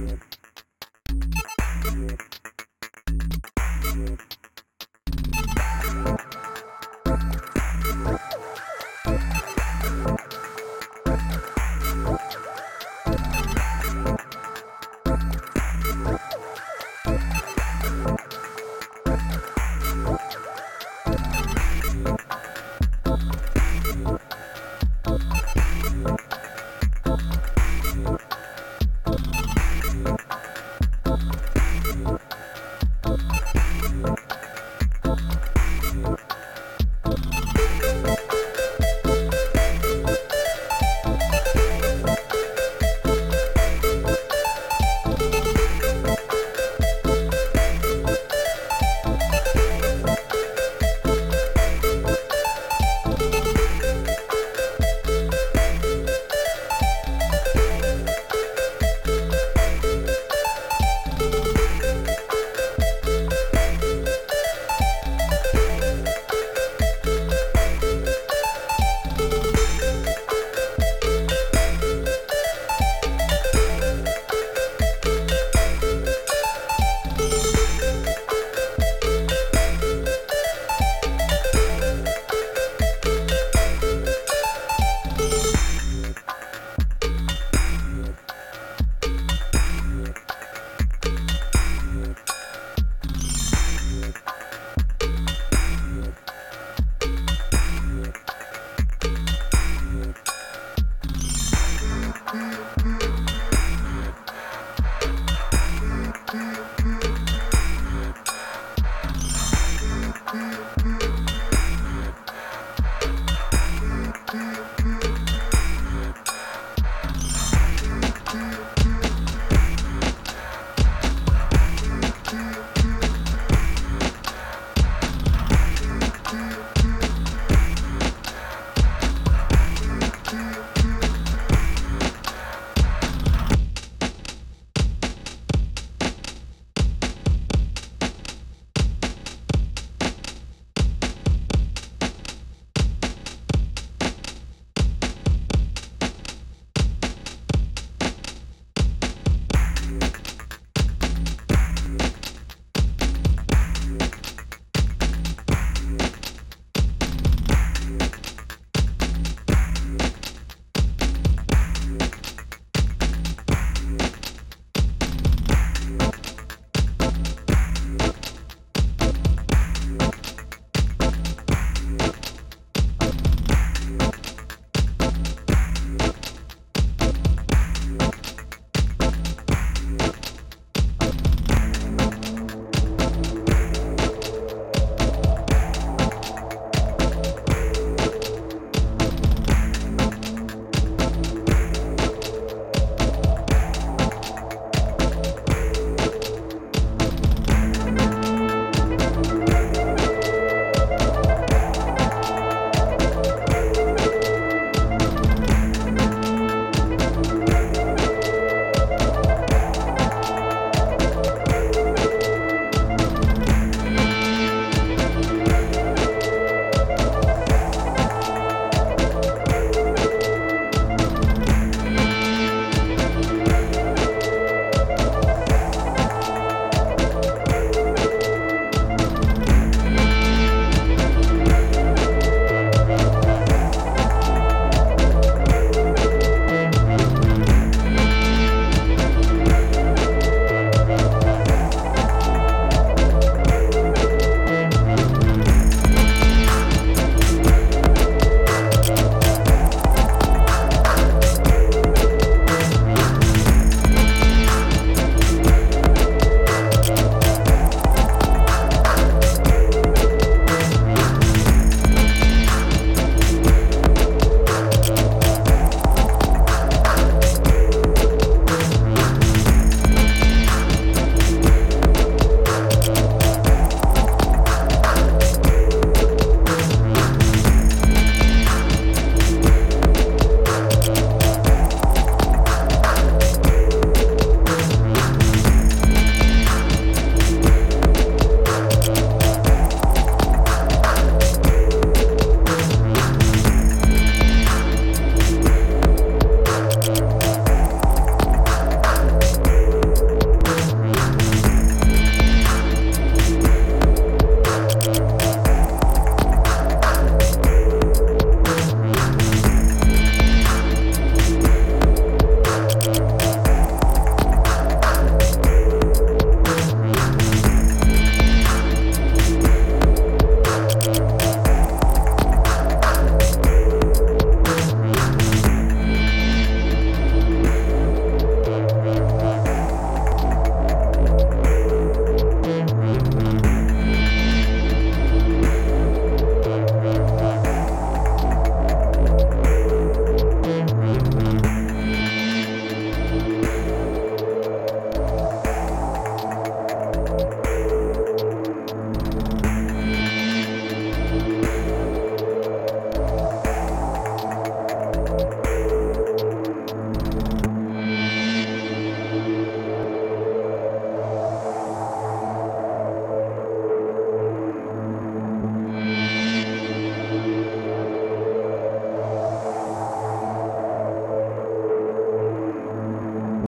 Yeah.